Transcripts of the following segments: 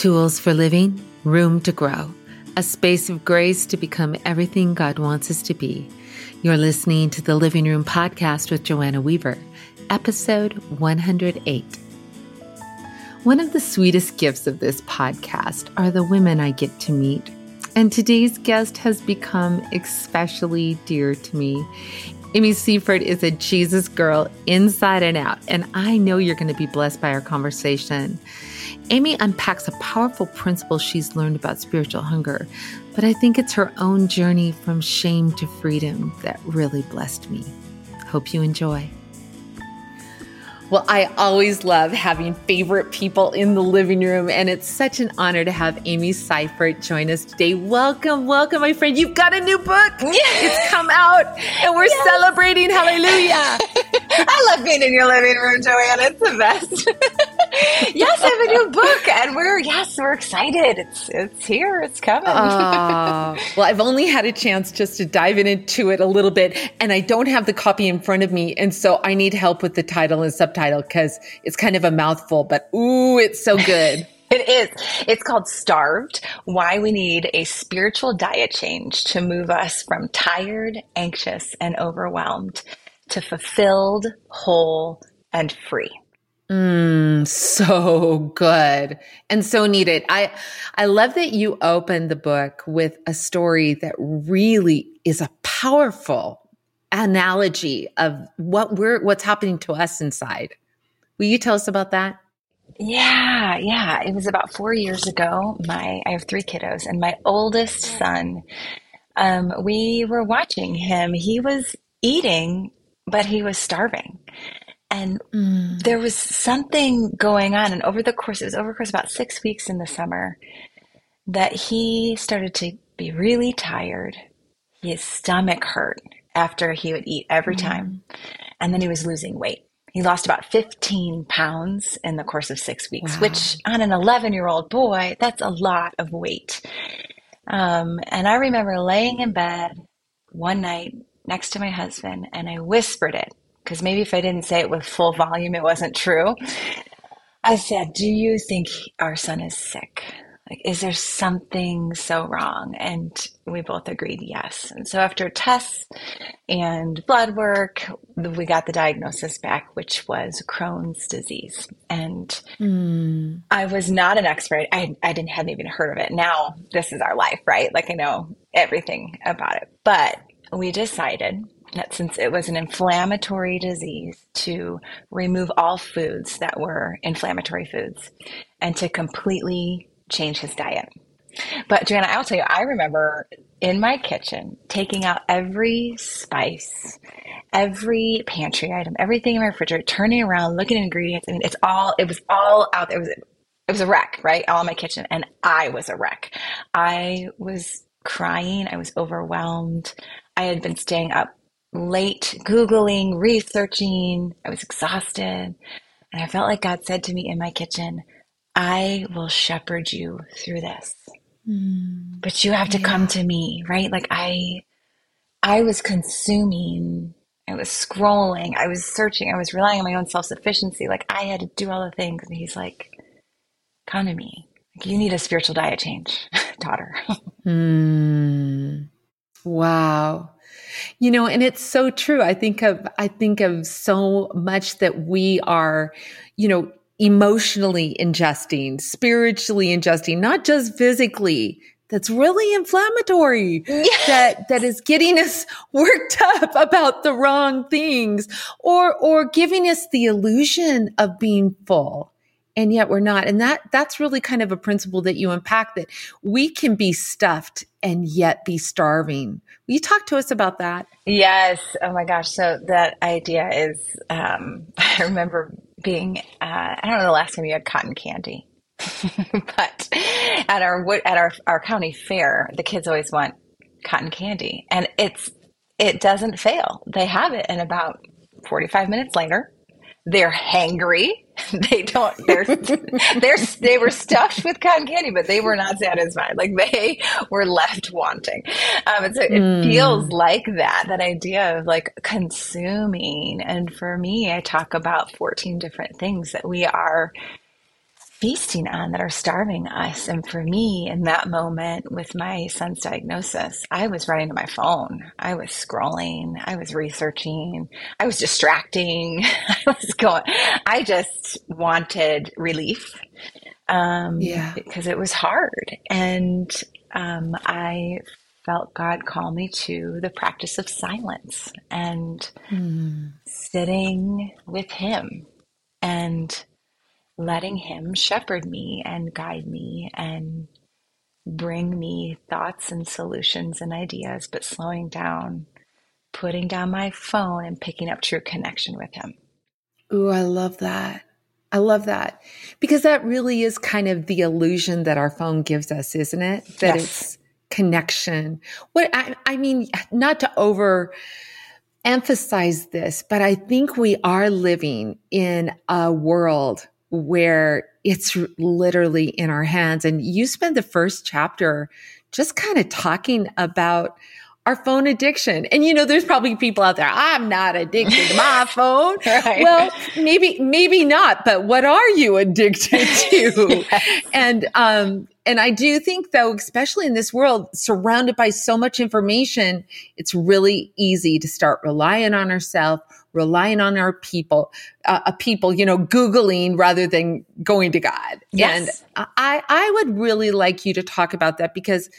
Tools for living, room to grow, a space of grace to become everything God wants us to be. You're listening to the Living Room Podcast with Joanna Weaver, episode 108. One of the sweetest gifts of this podcast are the women I get to meet. And today's guest has become especially dear to me. Amy Seiffert is a Jesus girl inside and out, and I know you're going to be blessed by our conversation. Amy unpacks a powerful principle she's learned about spiritual hunger, but I think it's her own journey from shame to freedom that really blessed me. Hope you enjoy. Well, I always love having favorite people in the living room, and it's such an honor to have Amy Seiffert join us today. Welcome, welcome, my friend. You've got a new book. It's come out, and we're yes. celebrating. Hallelujah. I love being in your living room, Joanna. It's the best. yes, I have a new book, and we're yes, we're excited. It's it's here. It's coming. Uh, well, I've only had a chance just to dive into it a little bit, and I don't have the copy in front of me, and so I need help with the title and subtitle because it's kind of a mouthful, but ooh, it's so good. It is. It's called Starved Why We Need a Spiritual Diet Change to Move Us from Tired, Anxious, and Overwhelmed to Fulfilled, Whole, and Free. Mm, so good and so needed. I I love that you opened the book with a story that really is a powerful analogy of what we're what's happening to us inside. Will you tell us about that? Yeah, yeah. It was about four years ago. My I have three kiddos, and my oldest son, um, we were watching him. He was eating, but he was starving. And mm. there was something going on. And over the course, it was over the course about six weeks in the summer, that he started to be really tired. His stomach hurt after he would eat every mm. time. And then he was losing weight. He lost about 15 pounds in the course of six weeks, wow. which on an 11 year old boy, that's a lot of weight. Um, and I remember laying in bed one night next to my husband and I whispered it because maybe if I didn't say it with full volume, it wasn't true. I said, Do you think our son is sick? Like, is there something so wrong? And we both agreed yes. And so after tests and blood work, we got the diagnosis back, which was Crohn's disease. And mm. I was not an expert. I, I didn't hadn't even heard of it. Now this is our life, right? Like I know everything about it. But we decided that since it was an inflammatory disease, to remove all foods that were inflammatory foods and to completely change his diet. But Joanna, I'll tell you, I remember in my kitchen taking out every spice, every pantry item, everything in my refrigerator, turning around, looking at ingredients. I mean, it's all, it was all out there. It was, it was a wreck, right? All in my kitchen. And I was a wreck. I was crying. I was overwhelmed. I had been staying up late, Googling, researching. I was exhausted. And I felt like God said to me in my kitchen, I will shepherd you through this. Mm, but you have to yeah. come to me, right? Like I I was consuming, I was scrolling, I was searching, I was relying on my own self-sufficiency. Like I had to do all the things and he's like, come to me. Like, you need a spiritual diet change, daughter. mm. Wow. You know, and it's so true. I think of I think of so much that we are, you know, emotionally ingesting, spiritually ingesting, not just physically. That's really inflammatory. Yes. That that is getting us worked up about the wrong things or or giving us the illusion of being full and yet we're not. And that that's really kind of a principle that you unpack that we can be stuffed and yet be starving. Will you talk to us about that? Yes. Oh my gosh. So that idea is um, i remember being uh, I don't know the last time you had cotton candy, but at our at our our county fair, the kids always want cotton candy, and it's it doesn't fail. They have it, and about forty five minutes later, they're hangry. They don't. They're they're they were stuffed with cotton candy, but they were not satisfied. Like they were left wanting. Um, and so it mm. feels like that. That idea of like consuming. And for me, I talk about fourteen different things that we are feasting on that are starving us. And for me, in that moment with my son's diagnosis, I was running to my phone. I was scrolling. I was researching. I was distracting. I was going, I just wanted relief. Um, yeah. Because it was hard. And um, I felt God call me to the practice of silence and mm. sitting with Him and letting Him shepherd me and guide me and bring me thoughts and solutions and ideas, but slowing down, putting down my phone and picking up true connection with Him. Ooh, I love that. I love that because that really is kind of the illusion that our phone gives us, isn't it? That yes. it's connection. What I, I mean, not to over emphasize this, but I think we are living in a world where it's literally in our hands. And you spend the first chapter just kind of talking about our phone addiction. And you know, there's probably people out there, I'm not addicted to my phone. right. Well, maybe, maybe not, but what are you addicted to? yes. And, um, and I do think though, especially in this world surrounded by so much information, it's really easy to start relying on ourselves, relying on our people, uh, uh, people, you know, Googling rather than going to God. Yes. And I, I would really like you to talk about that because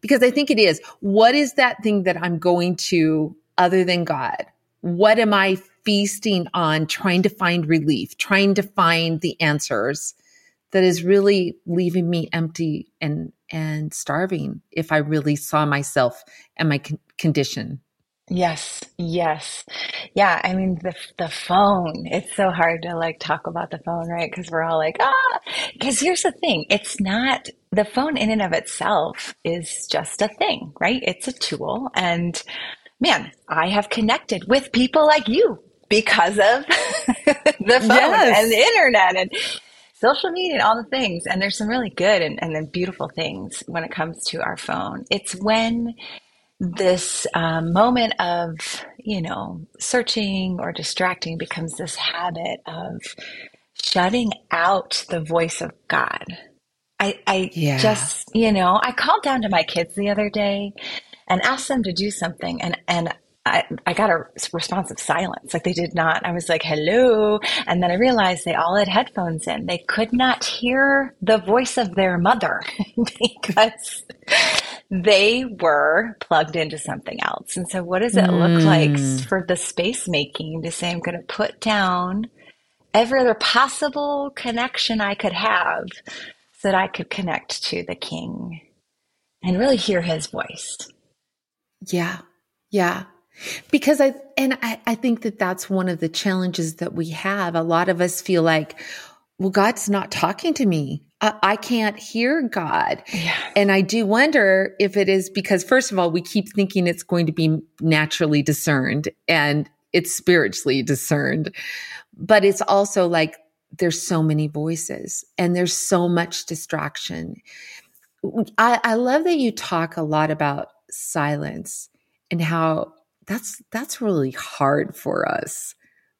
because I think it is. What is that thing that I'm going to other than God? What am I feasting on, trying to find relief, trying to find the answers that is really leaving me empty and, and starving if I really saw myself and my con- condition? Yes, yes. Yeah, I mean the the phone. It's so hard to like talk about the phone, right? Cuz we're all like, "Ah." Cuz here's the thing. It's not the phone in and of itself is just a thing, right? It's a tool and man, I have connected with people like you because of the phone yes. and the internet and social media and all the things. And there's some really good and, and then beautiful things when it comes to our phone. It's when this um, moment of, you know, searching or distracting becomes this habit of shutting out the voice of God. I, I yeah. just, you know, I called down to my kids the other day and asked them to do something and, and I, I got a response of silence. Like they did not. I was like, hello. And then I realized they all had headphones in. They could not hear the voice of their mother because they were plugged into something else. And so, what does it mm. look like hmm. for the space making to say, I'm going to put down every other possible connection I could have so that I could connect to the king and really hear his voice? Yeah. Yeah. Because I, and I, I think that that's one of the challenges that we have. A lot of us feel like, well, God's not talking to me. I, I can't hear God. Yeah. And I do wonder if it is because, first of all, we keep thinking it's going to be naturally discerned and it's spiritually discerned. But it's also like there's so many voices and there's so much distraction. I, I love that you talk a lot about silence and how that's that's really hard for us.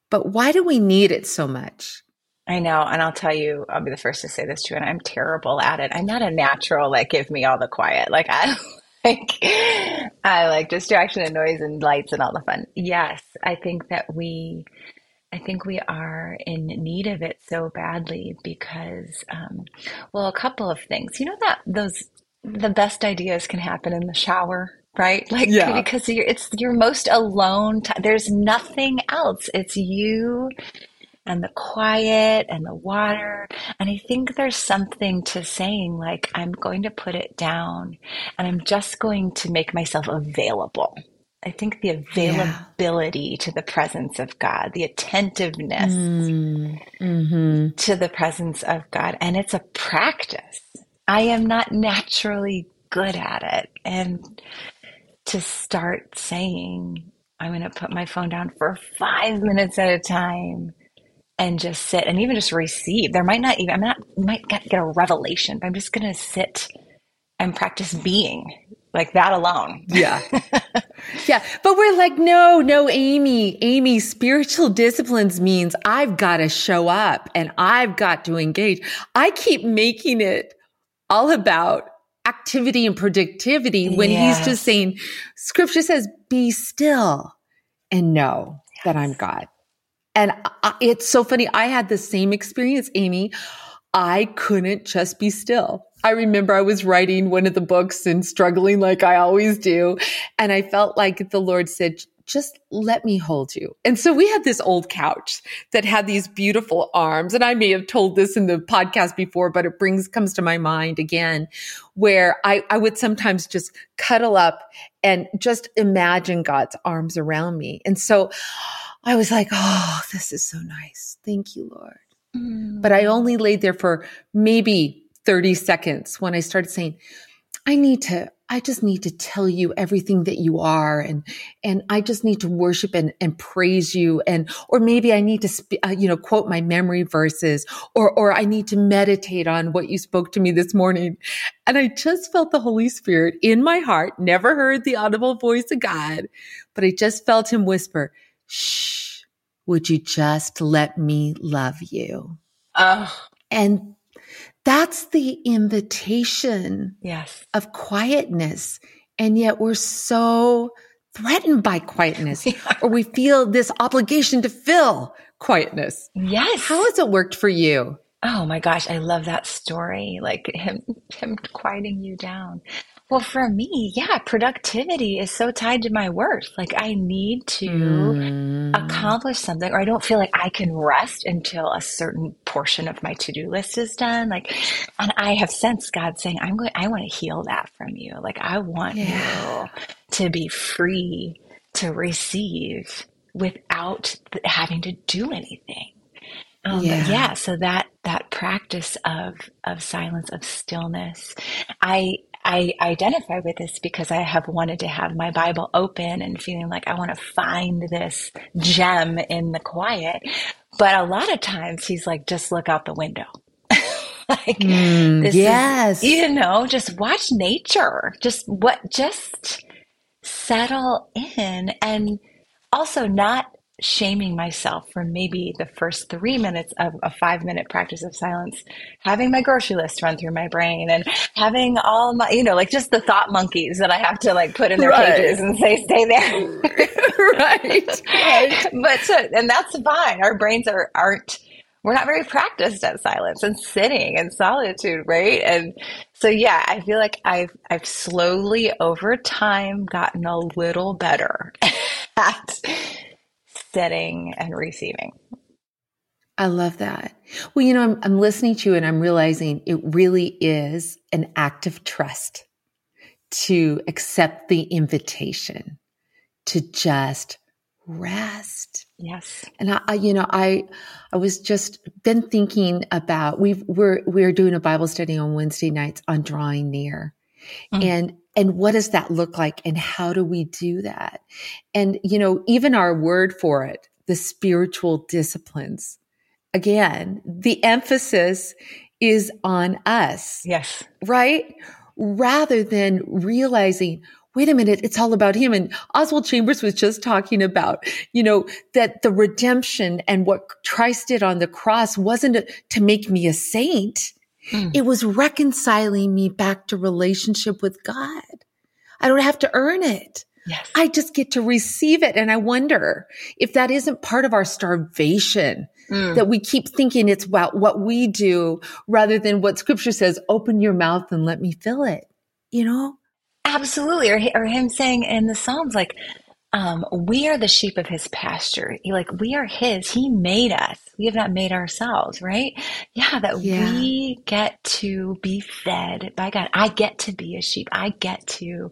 But why do we need it so much? I know, and I'll tell you, I'll be the first to say this too, and I'm terrible at it. I'm not a natural like give me all the quiet. Like I like I like distraction and noise and lights and all the fun. Yes, I think that we I think we are in need of it so badly because um, well, a couple of things. You know that those the best ideas can happen in the shower right? Like yeah. because you're, it's your most alone time. There's nothing else. It's you and the quiet and the water. And I think there's something to saying like I'm going to put it down and I'm just going to make myself available. I think the availability yeah. to the presence of God, the attentiveness mm, mm-hmm. to the presence of God, and it's a practice. I am not naturally good at it. And to start saying, I'm going to put my phone down for five minutes at a time and just sit and even just receive. There might not even, I'm not, might get, get a revelation, but I'm just going to sit and practice being like that alone. Yeah. yeah. But we're like, no, no, Amy, Amy, spiritual disciplines means I've got to show up and I've got to engage. I keep making it all about activity and productivity when yes. he's just saying, scripture says, be still and know yes. that I'm God. And I, it's so funny. I had the same experience, Amy. I couldn't just be still. I remember I was writing one of the books and struggling like I always do. And I felt like the Lord said, just let me hold you. And so we had this old couch that had these beautiful arms. And I may have told this in the podcast before, but it brings, comes to my mind again, where I, I would sometimes just cuddle up and just imagine God's arms around me. And so I was like, oh, this is so nice. Thank you, Lord. Mm. But I only laid there for maybe 30 seconds when I started saying, I need to, I just need to tell you everything that you are. And, and I just need to worship and, and praise you. And, or maybe I need to, sp- uh, you know, quote my memory verses or, or I need to meditate on what you spoke to me this morning. And I just felt the Holy Spirit in my heart, never heard the audible voice of God, but I just felt him whisper, shh, would you just let me love you? Oh. And that's the invitation yes. of quietness. And yet we're so threatened by quietness yeah. or we feel this obligation to fill quietness. Yes. How has it worked for you? Oh my gosh, I love that story. Like him him quieting you down. Well, for me, yeah, productivity is so tied to my worth. Like I need to mm. accomplish something or I don't feel like I can rest until a certain portion of my to-do list is done. Like and I have sensed God saying, I'm going I want to heal that from you. Like I want yeah. you to be free to receive without having to do anything. Um, yeah. yeah. So that that practice of of silence, of stillness, I I identify with this because I have wanted to have my Bible open and feeling like I want to find this gem in the quiet. But a lot of times he's like, just look out the window. like, mm, yes. Is, you know, just watch nature. Just what, just settle in and also not shaming myself for maybe the first three minutes of a five minute practice of silence, having my grocery list run through my brain and having all my, you know, like just the thought monkeys that I have to like put in their right. pages and say, stay there. right. right. But so, and that's fine. Our brains are, aren't, we're not very practiced at silence and sitting and solitude, right? And so yeah, I feel like I've I've slowly over time gotten a little better at setting and receiving. I love that. Well, you know, I'm, I'm listening to you and I'm realizing it really is an act of trust to accept the invitation to just rest. Yes. And I, I, you know, I, I was just been thinking about, we've, we're, we're doing a Bible study on Wednesday nights on drawing near. Mm. And and what does that look like? And how do we do that? And, you know, even our word for it, the spiritual disciplines, again, the emphasis is on us. Yes. Right? Rather than realizing, wait a minute, it's all about him. And Oswald Chambers was just talking about, you know, that the redemption and what Christ did on the cross wasn't to make me a saint. Mm. It was reconciling me back to relationship with God. I don't have to earn it. Yes. I just get to receive it. And I wonder if that isn't part of our starvation mm. that we keep thinking it's about what we do rather than what scripture says, open your mouth and let me fill it, you know? Absolutely. Or, or him saying in the Psalms, like, um, we are the sheep of his pasture. Like we are his. He made us. We have not made ourselves, right? Yeah, that yeah. we get to be fed by God. I get to be a sheep. I get to,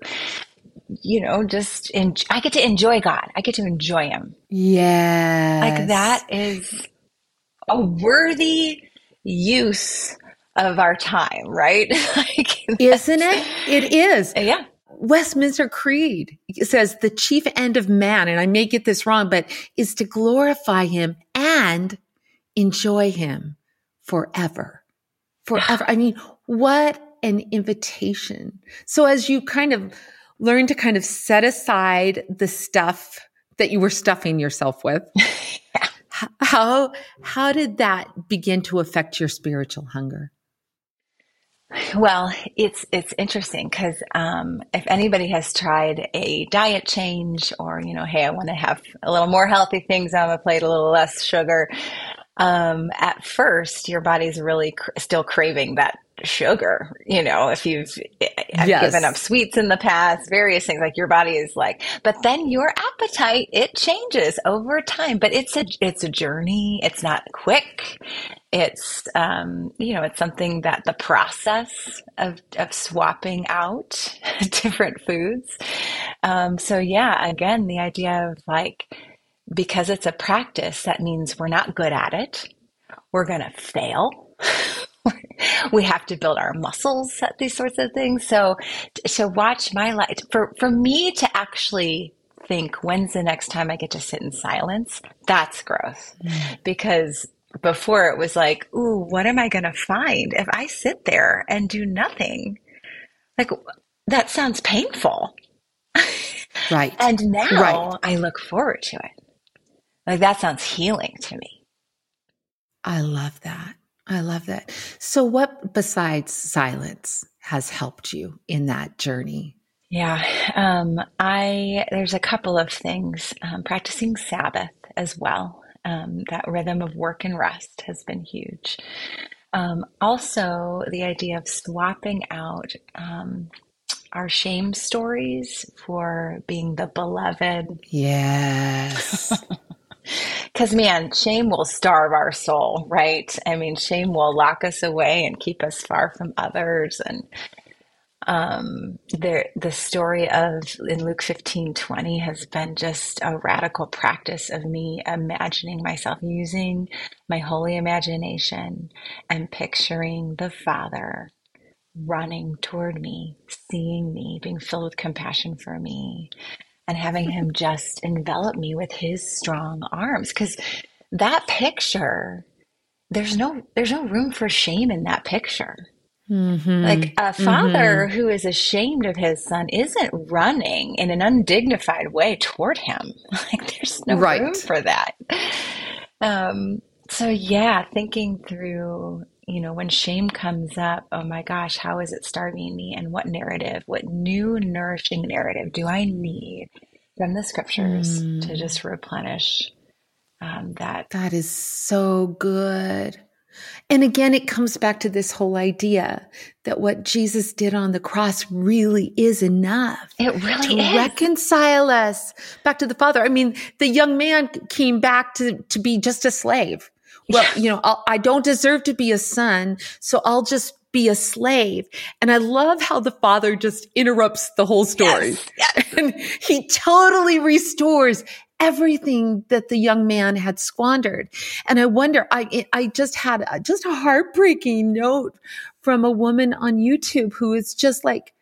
you know, just en- I get to enjoy God. I get to enjoy Him. Yeah, like that is a worthy use of our time, right? like, Isn't it? It is. Yeah. Westminster Creed says the chief end of man, and I may get this wrong, but is to glorify him and enjoy him forever. Forever. I mean, what an invitation. So as you kind of learn to kind of set aside the stuff that you were stuffing yourself with, how, how did that begin to affect your spiritual hunger? Well, it's it's interesting because um, if anybody has tried a diet change, or you know, hey, I want to have a little more healthy things on my plate, a little less sugar. Um, at first, your body's really cr- still craving that sugar. You know, if you've yes. given up sweets in the past, various things like your body is like, but then your appetite, it changes over time, but it's a, it's a journey. It's not quick. It's, um, you know, it's something that the process of, of swapping out different foods. Um, so yeah, again, the idea of like, because it's a practice, that means we're not good at it. We're going to fail. we have to build our muscles at these sorts of things. So to watch my life for, for me to actually think when's the next time I get to sit in silence, that's growth. Mm. Because before it was like, ooh, what am I going to find if I sit there and do nothing? Like that sounds painful. Right. and now right. I look forward to it. Like that sounds healing to me. I love that. I love that. So, what besides silence has helped you in that journey? Yeah, um, I there's a couple of things. Um, practicing Sabbath as well. Um, that rhythm of work and rest has been huge. Um, also, the idea of swapping out um, our shame stories for being the beloved. Yes. Because, man, shame will starve our soul, right? I mean, shame will lock us away and keep us far from others. And um, the, the story of in Luke 15 20 has been just a radical practice of me imagining myself using my holy imagination and picturing the Father running toward me, seeing me, being filled with compassion for me, and having him just envelop me with his strong arms because that picture there's no there's no room for shame in that picture mm-hmm. like a father mm-hmm. who is ashamed of his son isn't running in an undignified way toward him like there's no right. room for that um so yeah thinking through you know, when shame comes up, oh my gosh, how is it starving me? And what narrative, what new nourishing narrative do I need from the scriptures mm. to just replenish um, that? That is so good. And again, it comes back to this whole idea that what Jesus did on the cross really is enough. It really to is. reconcile us back to the Father. I mean, the young man came back to, to be just a slave well, you know, I'll, I do not deserve to be a son, so I'll just be a slave. And I love how the father just interrupts the whole story. Yes, yes. And he totally restores everything that the young man had squandered. And I wonder, I, I just had a, just a heartbreaking note from a woman on YouTube who is just like,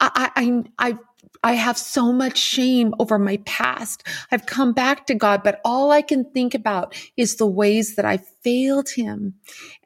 I, I, I, I have so much shame over my past. I've come back to God, but all I can think about is the ways that I failed him.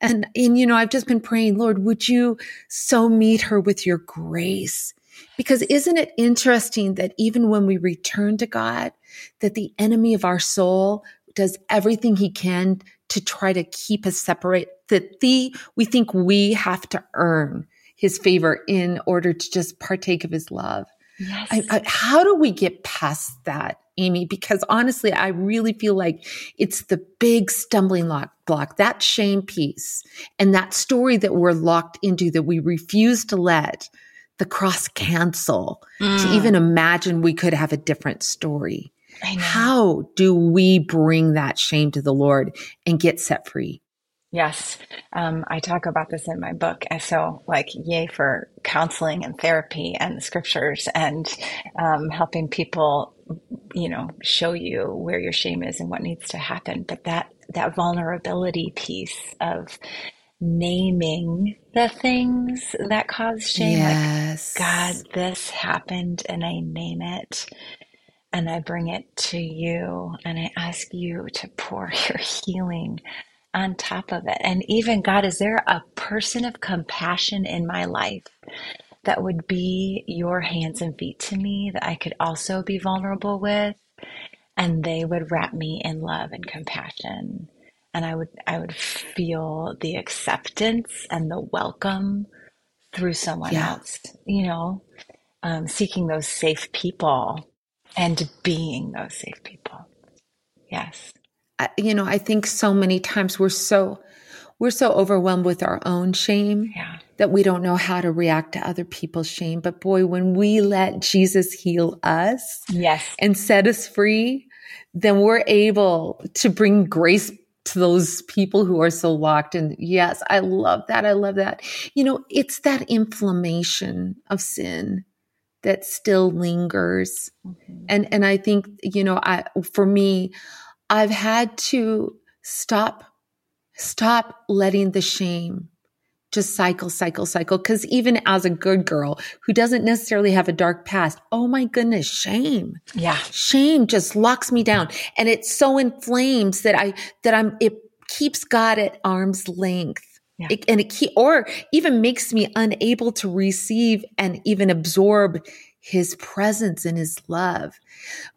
And, and, you know, I've just been praying, Lord, would you so meet her with your grace? Because isn't it interesting that even when we return to God, that the enemy of our soul does everything he can to try to keep us separate, that the, we think we have to earn his favor in order to just partake of his love. Yes. I, I, how do we get past that, Amy? Because honestly, I really feel like it's the big stumbling block, block, that shame piece and that story that we're locked into that we refuse to let the cross cancel mm. to even imagine we could have a different story. How do we bring that shame to the Lord and get set free? Yes, um, I talk about this in my book. And so, like, yay for counseling and therapy and the scriptures and um, helping people, you know, show you where your shame is and what needs to happen. But that that vulnerability piece of naming the things that cause shame, yes. like God, this happened, and I name it. And I bring it to you and I ask you to pour your healing on top of it. And even God, is there a person of compassion in my life that would be your hands and feet to me that I could also be vulnerable with and they would wrap me in love and compassion and I would I would feel the acceptance and the welcome through someone yeah. else you know um, seeking those safe people and being those safe people yes you know I think so many times we're so we're so overwhelmed with our own shame yeah. that we don't know how to react to other people's shame. But boy, when we let Jesus heal us yes. and set us free, then we're able to bring grace to those people who are so locked. And yes, I love that. I love that. You know, it's that inflammation of sin that still lingers. Mm-hmm. And and I think, you know, I for me, I've had to stop stop letting the shame just cycle, cycle, cycle. Cause even as a good girl who doesn't necessarily have a dark past, oh my goodness, shame. Yeah. Shame just locks me down and it so inflames that I, that I'm, it keeps God at arm's length. Yeah. It, and it keep, or even makes me unable to receive and even absorb his presence and his love.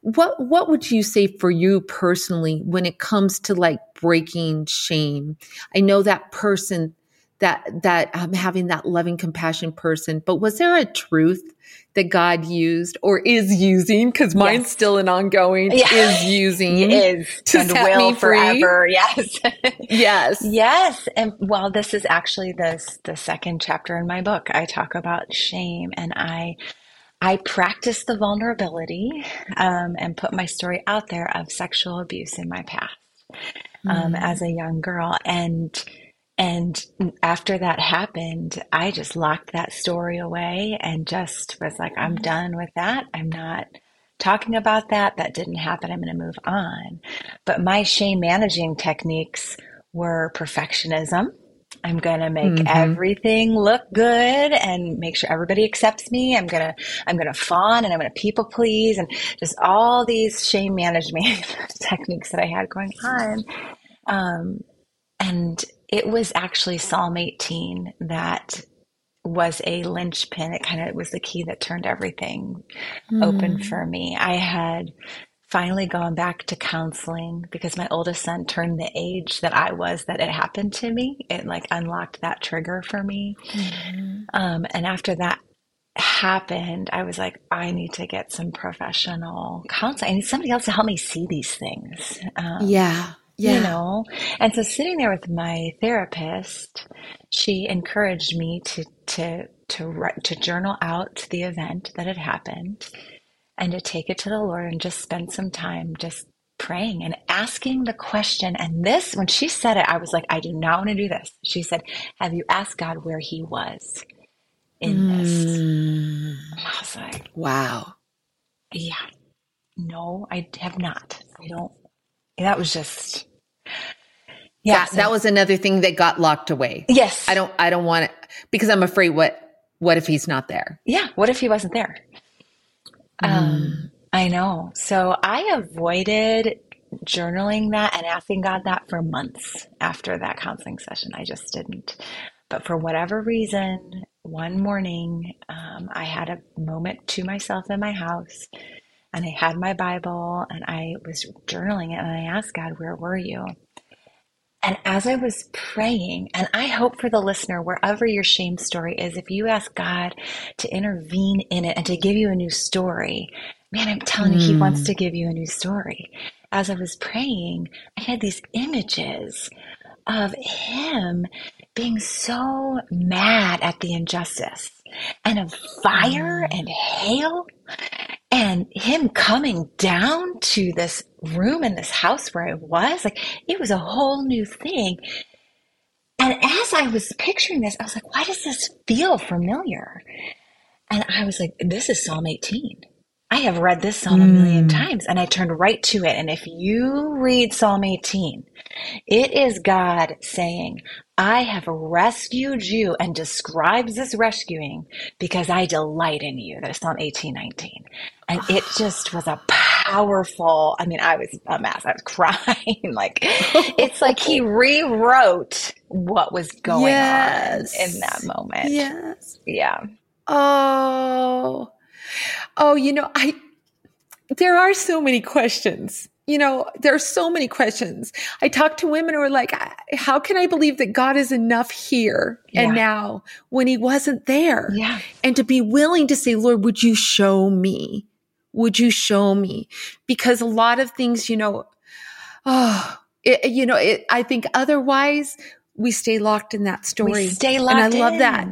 What what would you say for you personally when it comes to like breaking shame? I know that person that that um, having that loving compassion person, but was there a truth that God used or is using because mine's yes. still an ongoing yeah. is using is to and set will me forever yes yes yes and well this is actually this the second chapter in my book I talk about shame and I I practiced the vulnerability um, and put my story out there of sexual abuse in my past um, mm. as a young girl. And and after that happened, I just locked that story away and just was like, I'm mm. done with that. I'm not talking about that. That didn't happen. I'm going to move on. But my shame managing techniques were perfectionism I'm going to make mm-hmm. everything look good and make sure everybody accepts me. I'm going to, I'm going to fawn and I'm going to people please and just all these shame management techniques that I had going on. Um, and it was actually Psalm 18 that was a linchpin. It kind of was the key that turned everything mm. open for me. I had finally gone back to counseling because my oldest son turned the age that I was that it happened to me. It like unlocked that trigger for me. Mm-hmm. Um, and after that happened, I was like, I need to get some professional counseling. I need somebody else to help me see these things. Um, yeah. Yeah. You know, and so sitting there with my therapist, she encouraged me to to to write to journal out the event that had happened and to take it to the Lord and just spend some time just praying and asking the question. And this, when she said it, I was like, I do not want to do this. She said, Have you asked God where He was in mm. this? I was like, Wow. Yeah. No, I have not. I don't. That was just. Yeah, that, so, that was another thing that got locked away. Yes. I don't I don't want it because I'm afraid what what if he's not there? Yeah, what if he wasn't there? Um, mm. I know. So I avoided journaling that and asking God that for months after that counseling session. I just didn't. But for whatever reason, one morning, um, I had a moment to myself in my house and I had my Bible and I was journaling it and I asked God, Where were you? And as I was praying, and I hope for the listener, wherever your shame story is, if you ask God to intervene in it and to give you a new story, man, I'm telling mm. you, He wants hmm. to give you a new story. As I was praying, I had these images of Him being so mad at the injustice and of fire mm. and hail and him coming down to this room in this house where I was, like it was a whole new thing. And as I was picturing this, I was like, why does this feel familiar? And I was like, this is Psalm 18. I have read this psalm a million hmm. times and I turned right to it. And if you read Psalm 18, it is God saying, I have rescued you and describes this rescuing because I delight in you. That's Psalm 18, 19. And it just was a powerful, I mean, I was a mess. I was crying. like, it's like he rewrote what was going Yes. on in that moment. Yes. Yeah. Oh, oh, you know, I, there are so many questions. You know, there are so many questions. I talk to women who are like, how can I believe that God is enough here and Yeah. now when he wasn't there? Yeah. And to be willing to say, Lord, would you show me? Would you show me? Because a lot of things, you know, oh, it, you know, it, I think otherwise we stay locked in that story. We stay locked. and I love in. that.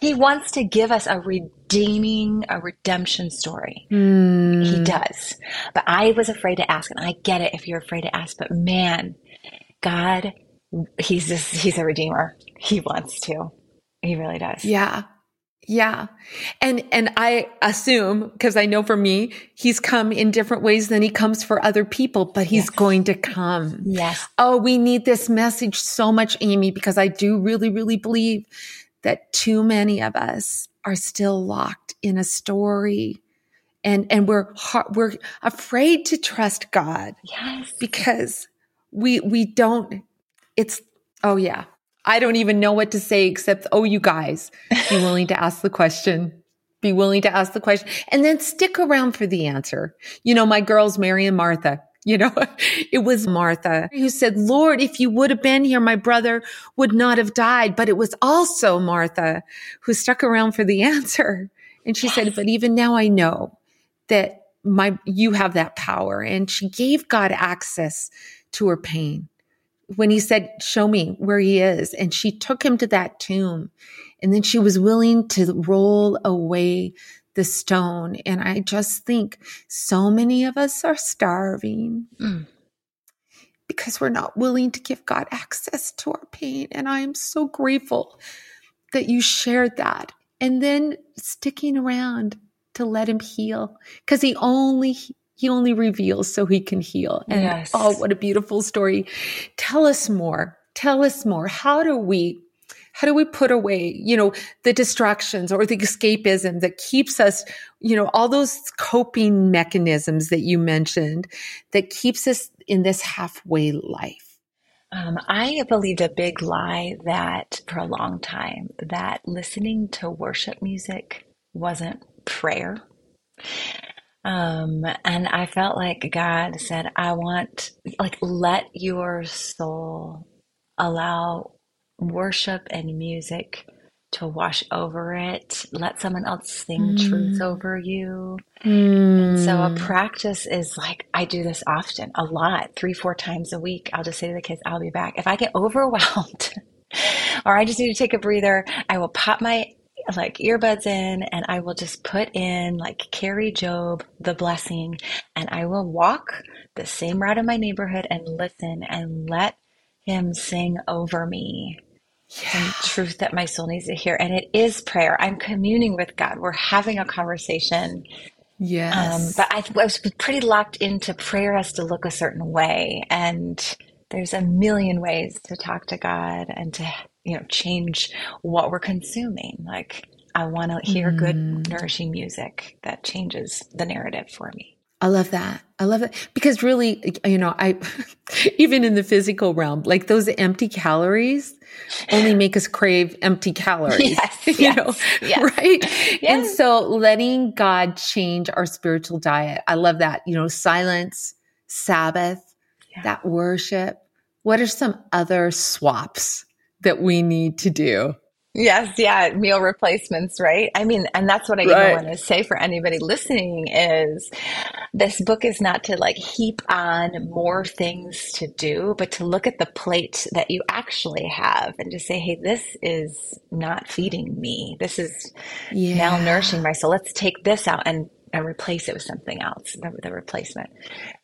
He wants to give us a redeeming, a redemption story. Hmm. He does. But I was afraid to ask, and I get it if you're afraid to ask, but man, God, he's just, he's a redeemer. He wants to. He really does. Yeah. Yeah. And, and I assume, because I know for me, he's come in different ways than he comes for other people, but he's Yes. going to come. Yes. Oh, we need this message so much, Amy, because I do really, really believe that too many of us are still locked in a story and, and we're, we're afraid to trust God Yes. because we, we don't, it's, oh yeah. I don't even know what to say except, oh, you guys, be willing to ask the question. Be willing to ask the question and then stick around for the answer. You know, my girls, Mary and Martha, you know, it was Martha who said, Lord, if you would have been here, my brother would not have died. But it was also Martha who stuck around for the answer. And she said, but even now I know that my, you have that power. And she gave God access to her pain when he said, show me where he is. And she took him to that tomb. And then she was willing to roll away the stone. And I just think so many of us are starving Mm. because we're not willing to give God access to our pain. And I am so grateful that you shared that. And then sticking around to let him heal because he only he only reveals so he can heal. And Yes. oh, what a beautiful story. Tell us more. Tell us more. How do we how do we put away, you know, the distractions or the escapism that keeps us, you know, all those coping mechanisms that you mentioned that keeps us in this halfway life? Um, I believed a big lie that for a long time that listening to worship music wasn't prayer. Um, and I felt like God said, I want, like, let your soul allow worship and music to wash over it. Let someone else sing truth Mm. over you. And so a Mm. practice is like, I do this often, a lot, three, four times a week. I'll just say to the kids, I'll be back. If I get overwhelmed or I just need to take a breather, I will pop my like earbuds in and I will just put in like Kari Jobe, the blessing, and I will walk the same route in my neighborhood and listen and let him sing over me some truth that my soul needs to hear. And it is prayer. I'm communing with God. We're having a conversation. Um, Yes. but I, I was pretty locked into prayer has to look a certain way. And there's a million ways to talk to God and to, you know, change what we're consuming. Like, I want to hear good, nourishing music that changes the narrative for me. I love that. I love it because really, you know, I even in the physical realm, like those empty calories only make us crave empty calories. Yes, you yes, know, yes. right? And so letting God change our spiritual diet. I love that. You know, silence, Sabbath, Yeah. that worship. What are some other swaps that we need to do? Yes, yeah, meal replacements, right? I mean, and that's what I Right. want to say for anybody listening is this book is not to like heap on more things to do, but to look at the plate that you actually have and to say, hey, this is not feeding me. This is Yeah. malnourishing my soul. Let's take this out and, and replace it with something else, the, the replacement.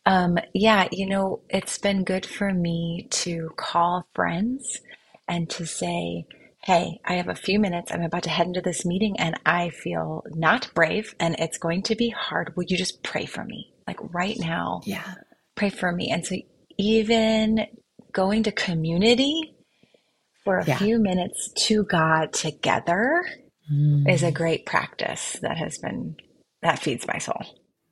Um, yeah, you know, it's been good for me to call friends and to say, hey, I have a few minutes. I'm about to head into this meeting and I feel not brave and it's going to be hard. Will you just pray for me? Like right now. Yeah. Pray for me. And so even going to community for a yeah. few minutes to God together mm. is a great practice that has been, that feeds my soul.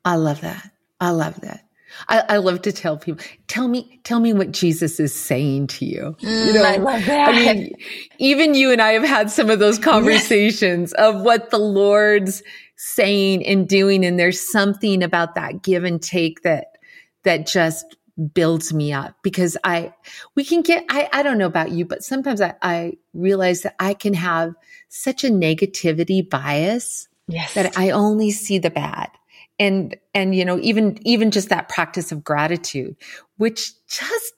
I love that. I love that. I, I, love to tell people, tell me, tell me what Jesus is saying to you. Mm, you know, I love that. I mean, even you and I have had some of those conversations yes. of what the Lord's saying and doing. And there's something about that give and take that, that just builds me up because I, we can get, I, I don't know about you, but sometimes I, I realize that I can have such a negativity bias yes. that I only see the bad and and you know even even just that practice of gratitude which just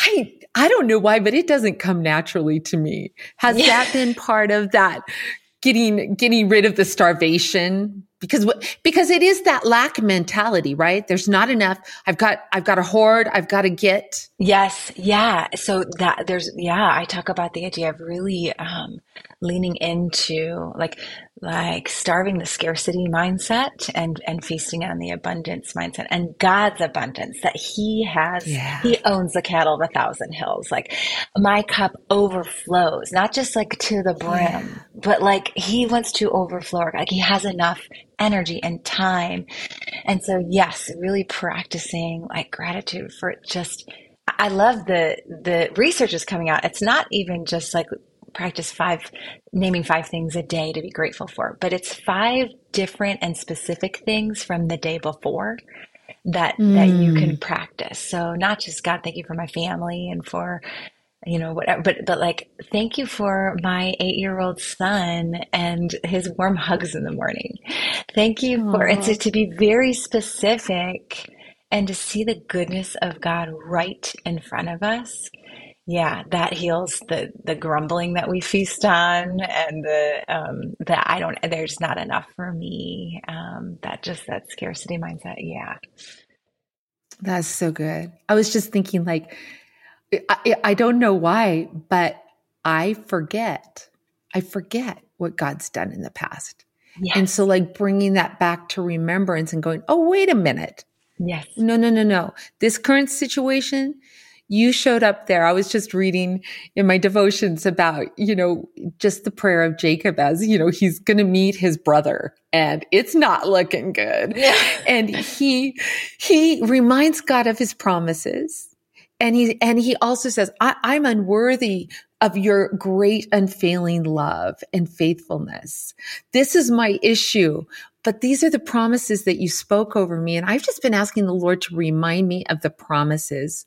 i i don't know why but it doesn't come naturally to me. Has yeah. that been part of that getting getting rid of the starvation? Because because it is that lack mentality right? There's not enough. I've got i've got a hoard. I've got to get. Yes. Yeah. So that there's yeah i talk about the idea of really um leaning into like like starving the scarcity mindset and and feasting on the abundance mindset and God's abundance that he has yeah. he owns the cattle of a thousand hills like my cup overflows not just like to the brim yeah. but like he wants to overflow like he has enough energy and time and so yes really practicing like gratitude for just I love the the research is coming out. It's not even just like practice five, naming five things a day to be grateful for, but it's five different and specific things from the day before that mm. that you can mm. practice. So not just God, thank you for my family and for you know whatever but but like thank you for my 8-year-old son and his warm hugs in the morning. Thank you Aww. for and to, to be very specific and to see the goodness of God right in front of us yeah, that heals the the grumbling that we feast on, and the um, that I don't. There's not enough for me. Um, that just that scarcity mindset. Yeah, that's so good. I was just thinking, like, I, I don't know why, but I forget. I forget what God's done in the past. Yes. And so, like, bringing that back to remembrance and going, oh, wait a minute. Yes. No, no, no, no. This current situation, you showed up there. I was just reading in my devotions about, you know, just the prayer of Jacob as, you know, he's going to meet his brother and it's not looking good. Yeah. and he, he reminds God of his promises. And he, and he also says, I, I'm unworthy of your great unfailing love and faithfulness. This is my issue, but these are the promises that you spoke over me. And I've just been asking the Lord to remind me of the promises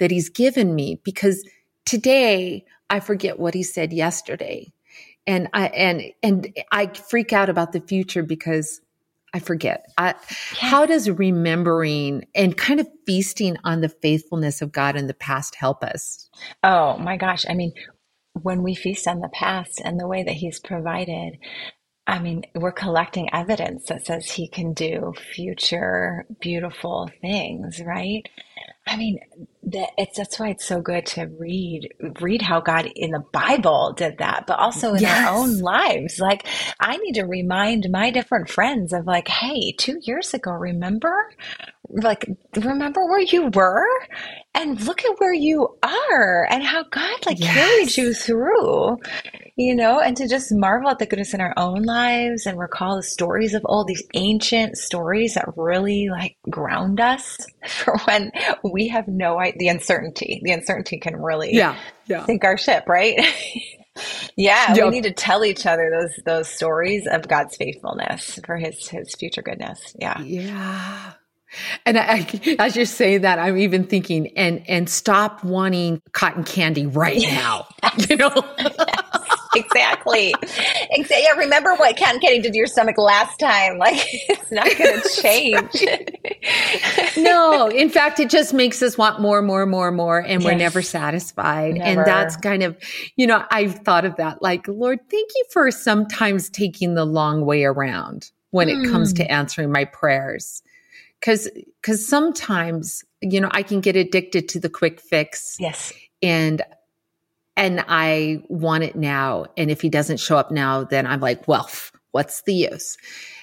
that he's given me because today I forget what he said yesterday. And I and and I freak out about the future because I forget. I, how does remembering and kind of feasting on the faithfulness of God in the past help us? Oh my gosh. I mean, when we feast on the past and the way that He's provided, I mean, we're collecting evidence that says He can do future beautiful things, right? I mean, that it's that's why it's so good to read read how God in the Bible did that, but also in yes. our own lives. Like I need to remind my different friends of like, hey, two years ago, remember? Like, remember where you were? And look at where you are and how God like yes. carried you through you know, and to just marvel at the goodness in our own lives and recall the stories of all these ancient stories that really like ground us for when we have no idea the uncertainty. The uncertainty can really yeah, yeah. sink our ship, right? yeah, yep. we need to tell each other those those stories of God's faithfulness for his his future goodness. Yeah. Yeah. And I, as you're saying that, I'm even thinking, and and stop wanting cotton candy right now. you know, exactly. exactly. Yeah, remember what cotton candy did to your stomach last time. Like it's not going to change. no, in fact, it just makes us want more, more, more, more, and yes. we're never satisfied. Never. And that's kind of, you know, I've thought of that. Like, Lord, thank you for sometimes taking the long way around when mm. it comes to hmm. answering my prayers. Cause, cause sometimes, you know, I can get addicted to the quick fix. Yes. And and I want it now. And if he doesn't show up now, then I'm like, well, what's the use?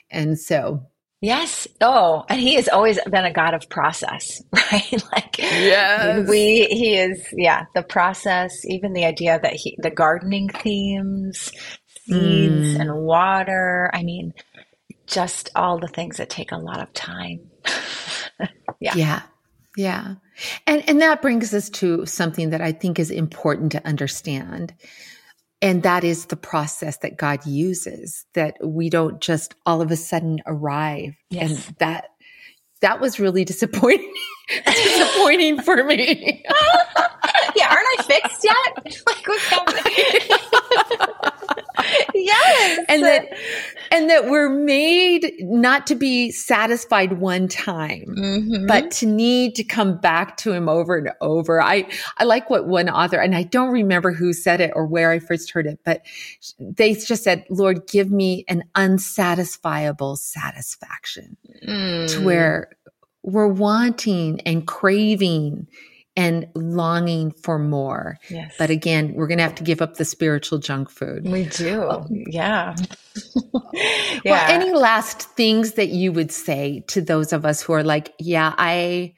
And so Yes. Oh, and he has always been a God of process, right? like, yes. we, he is, yeah, the process, even the idea that he, the gardening themes, seeds mm. and water. I mean, just all the things that take a lot of time. yeah. Yeah. Yeah. And and that brings us to something that I think is important to understand. And that is the process that God uses, that we don't just all of a sudden arrive. Yes. And that that was really disappointing disappointing for me. yeah, I fixed yet? Like what's happening? yes. And that and that we're made not to be satisfied one time, mm-hmm. but to need to come back to him over and over. I I like what one author and I don't remember who said it or where I first heard it, but they just said, "Lord, give me an unsatisfiable satisfaction." Mm. To where we're wanting and craving and longing for more. Yes. But again, we're going to have to give up the spiritual junk food. We do. yeah. yeah. Well, any last things that you would say to those of us who are like, yeah, I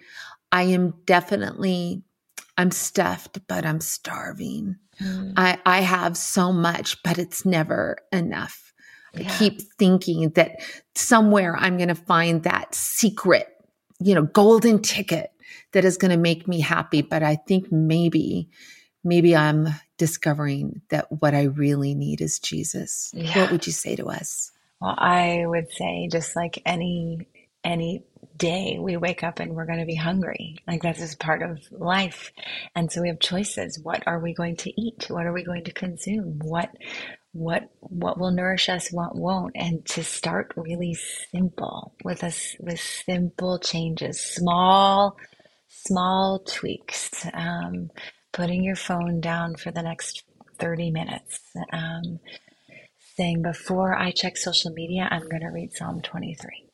I am definitely I'm stuffed, but I'm starving. Mm. I I have so much, but it's never enough. Yeah. I keep thinking that somewhere I'm going to find that secret, you know, golden ticket that is going to make me happy. But I think maybe, maybe I'm discovering that what I really need is Jesus. Yeah. What would you say to us? Well, I would say just like any any day we wake up and we're going to be hungry. Like that's just part of life. And so we have choices. What are we going to eat? What are we going to consume? What what what will nourish us, what won't, and to start really simple with us with simple changes, small small tweaks, um, putting your phone down for the next 30 minutes, um, saying, before I check social media, I'm going to read Psalm 23.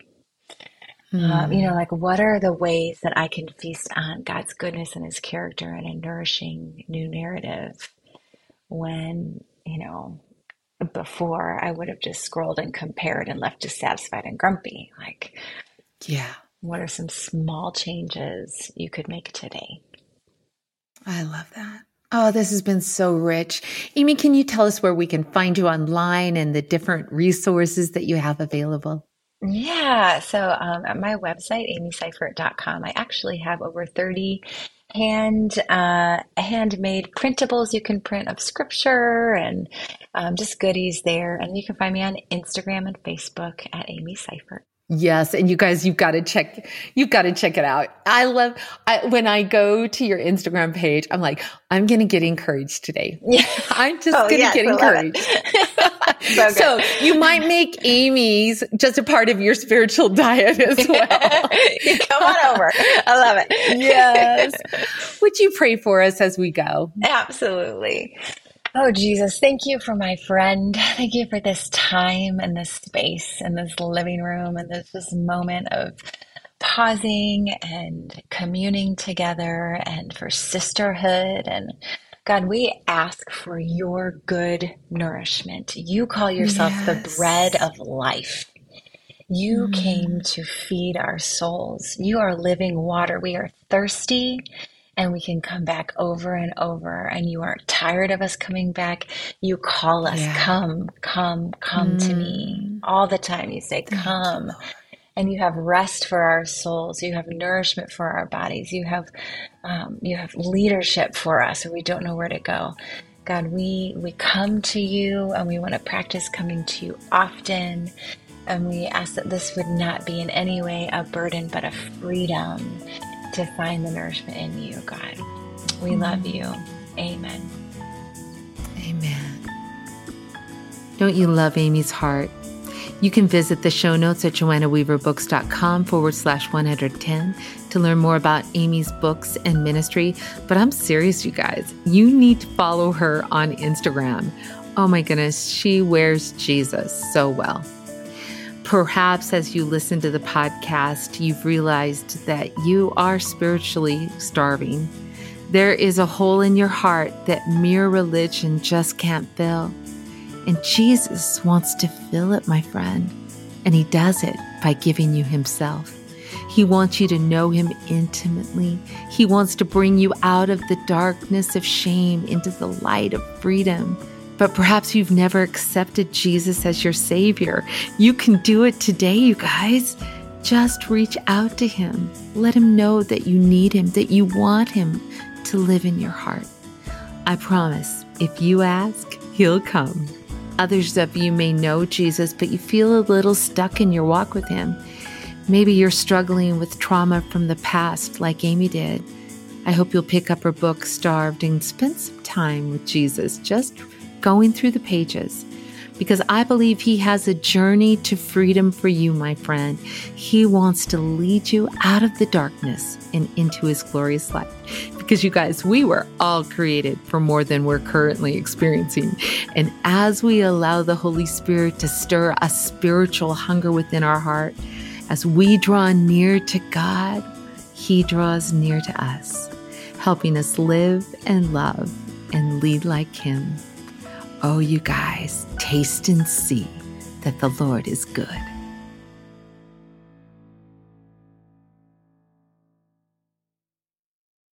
Mm. Um, you know, like what are the ways that I can feast on God's goodness and His character and a nourishing new narrative when, you know, before I would have just scrolled and compared and left dissatisfied and grumpy. Like, yeah. What are some small changes you could make today? I love that. Oh, this has been so rich. Amy, can you tell us where we can find you online and the different resources that you have available? Yeah. So um, at my website, amyseiffert.com, I actually have over 30 hand uh, handmade printables you can print of scripture and um, just goodies there. And you can find me on Instagram and Facebook at Amy Seiffert. Yes, and you guys, you've got to check, you've got to check it out. I love I, when I go to your Instagram page. I'm like, I'm going to get encouraged today. Yeah. I'm just oh, going to yes, get encouraged. so, so, you might make Amy's just a part of your spiritual diet as well. Come on over. I love it. yes. Would you pray for us as we go? Absolutely. Oh, Jesus, thank you for my friend. Thank you for this time and this space and this living room and this, this moment of pausing and communing together and for sisterhood. And God, we ask for your good nourishment. You call yourself yes. the bread of life. You mm. came to feed our souls. You are living water. We are thirsty and we can come back over and over and you aren't tired of us coming back. You call us yeah. come come come mm. to me. Mm. all the time you say come. And you have rest for our souls. You have nourishment for our bodies. You have um, you have leadership for us and we don't know where to go. God we we come to you and we want to practice coming to you often and we ask that this would not be in any way a burden but a freedom to find the nourishment in you, God. We mm. love you. Amen. Amen. Don't you love Amy's heart? You can visit the show notes at joannaweaverbooks.com forward slash 110 to learn more about Amy's books and ministry. But I'm serious, you guys. You need to follow her on Instagram. Oh my goodness, she wears Jesus so well. Perhaps as you listen to the podcast, you've realized that you are spiritually starving, There is a hole in your heart that mere religion just can't fill. And Jesus wants to fill it, my friend. And He does it by giving you Himself. He wants you to know Him intimately. He wants to bring you out of the darkness of shame into the light of freedom. But perhaps you've never accepted Jesus as your Savior. You can do it today, you guys. Just reach out to Him. Let Him know that you need Him, that you want Him to live in your heart. I promise, if you ask, He'll come. Others of you may know Jesus, but you feel a little stuck in your walk with Him. Maybe you're struggling with trauma from the past, like Amy did. I hope you'll pick up her book, Starved, and spend some time with Jesus, just going through the pages. Because I believe He has a journey to freedom for you, my friend. He wants to lead you out of the darkness and into His glorious light because you guys, we were all created for more than we're currently experiencing. And as we allow the Holy Spirit to stir a spiritual hunger within our heart, as we draw near to God, He draws near to us, helping us live and love and lead like Him. Oh, you guys, taste and see that the Lord is good.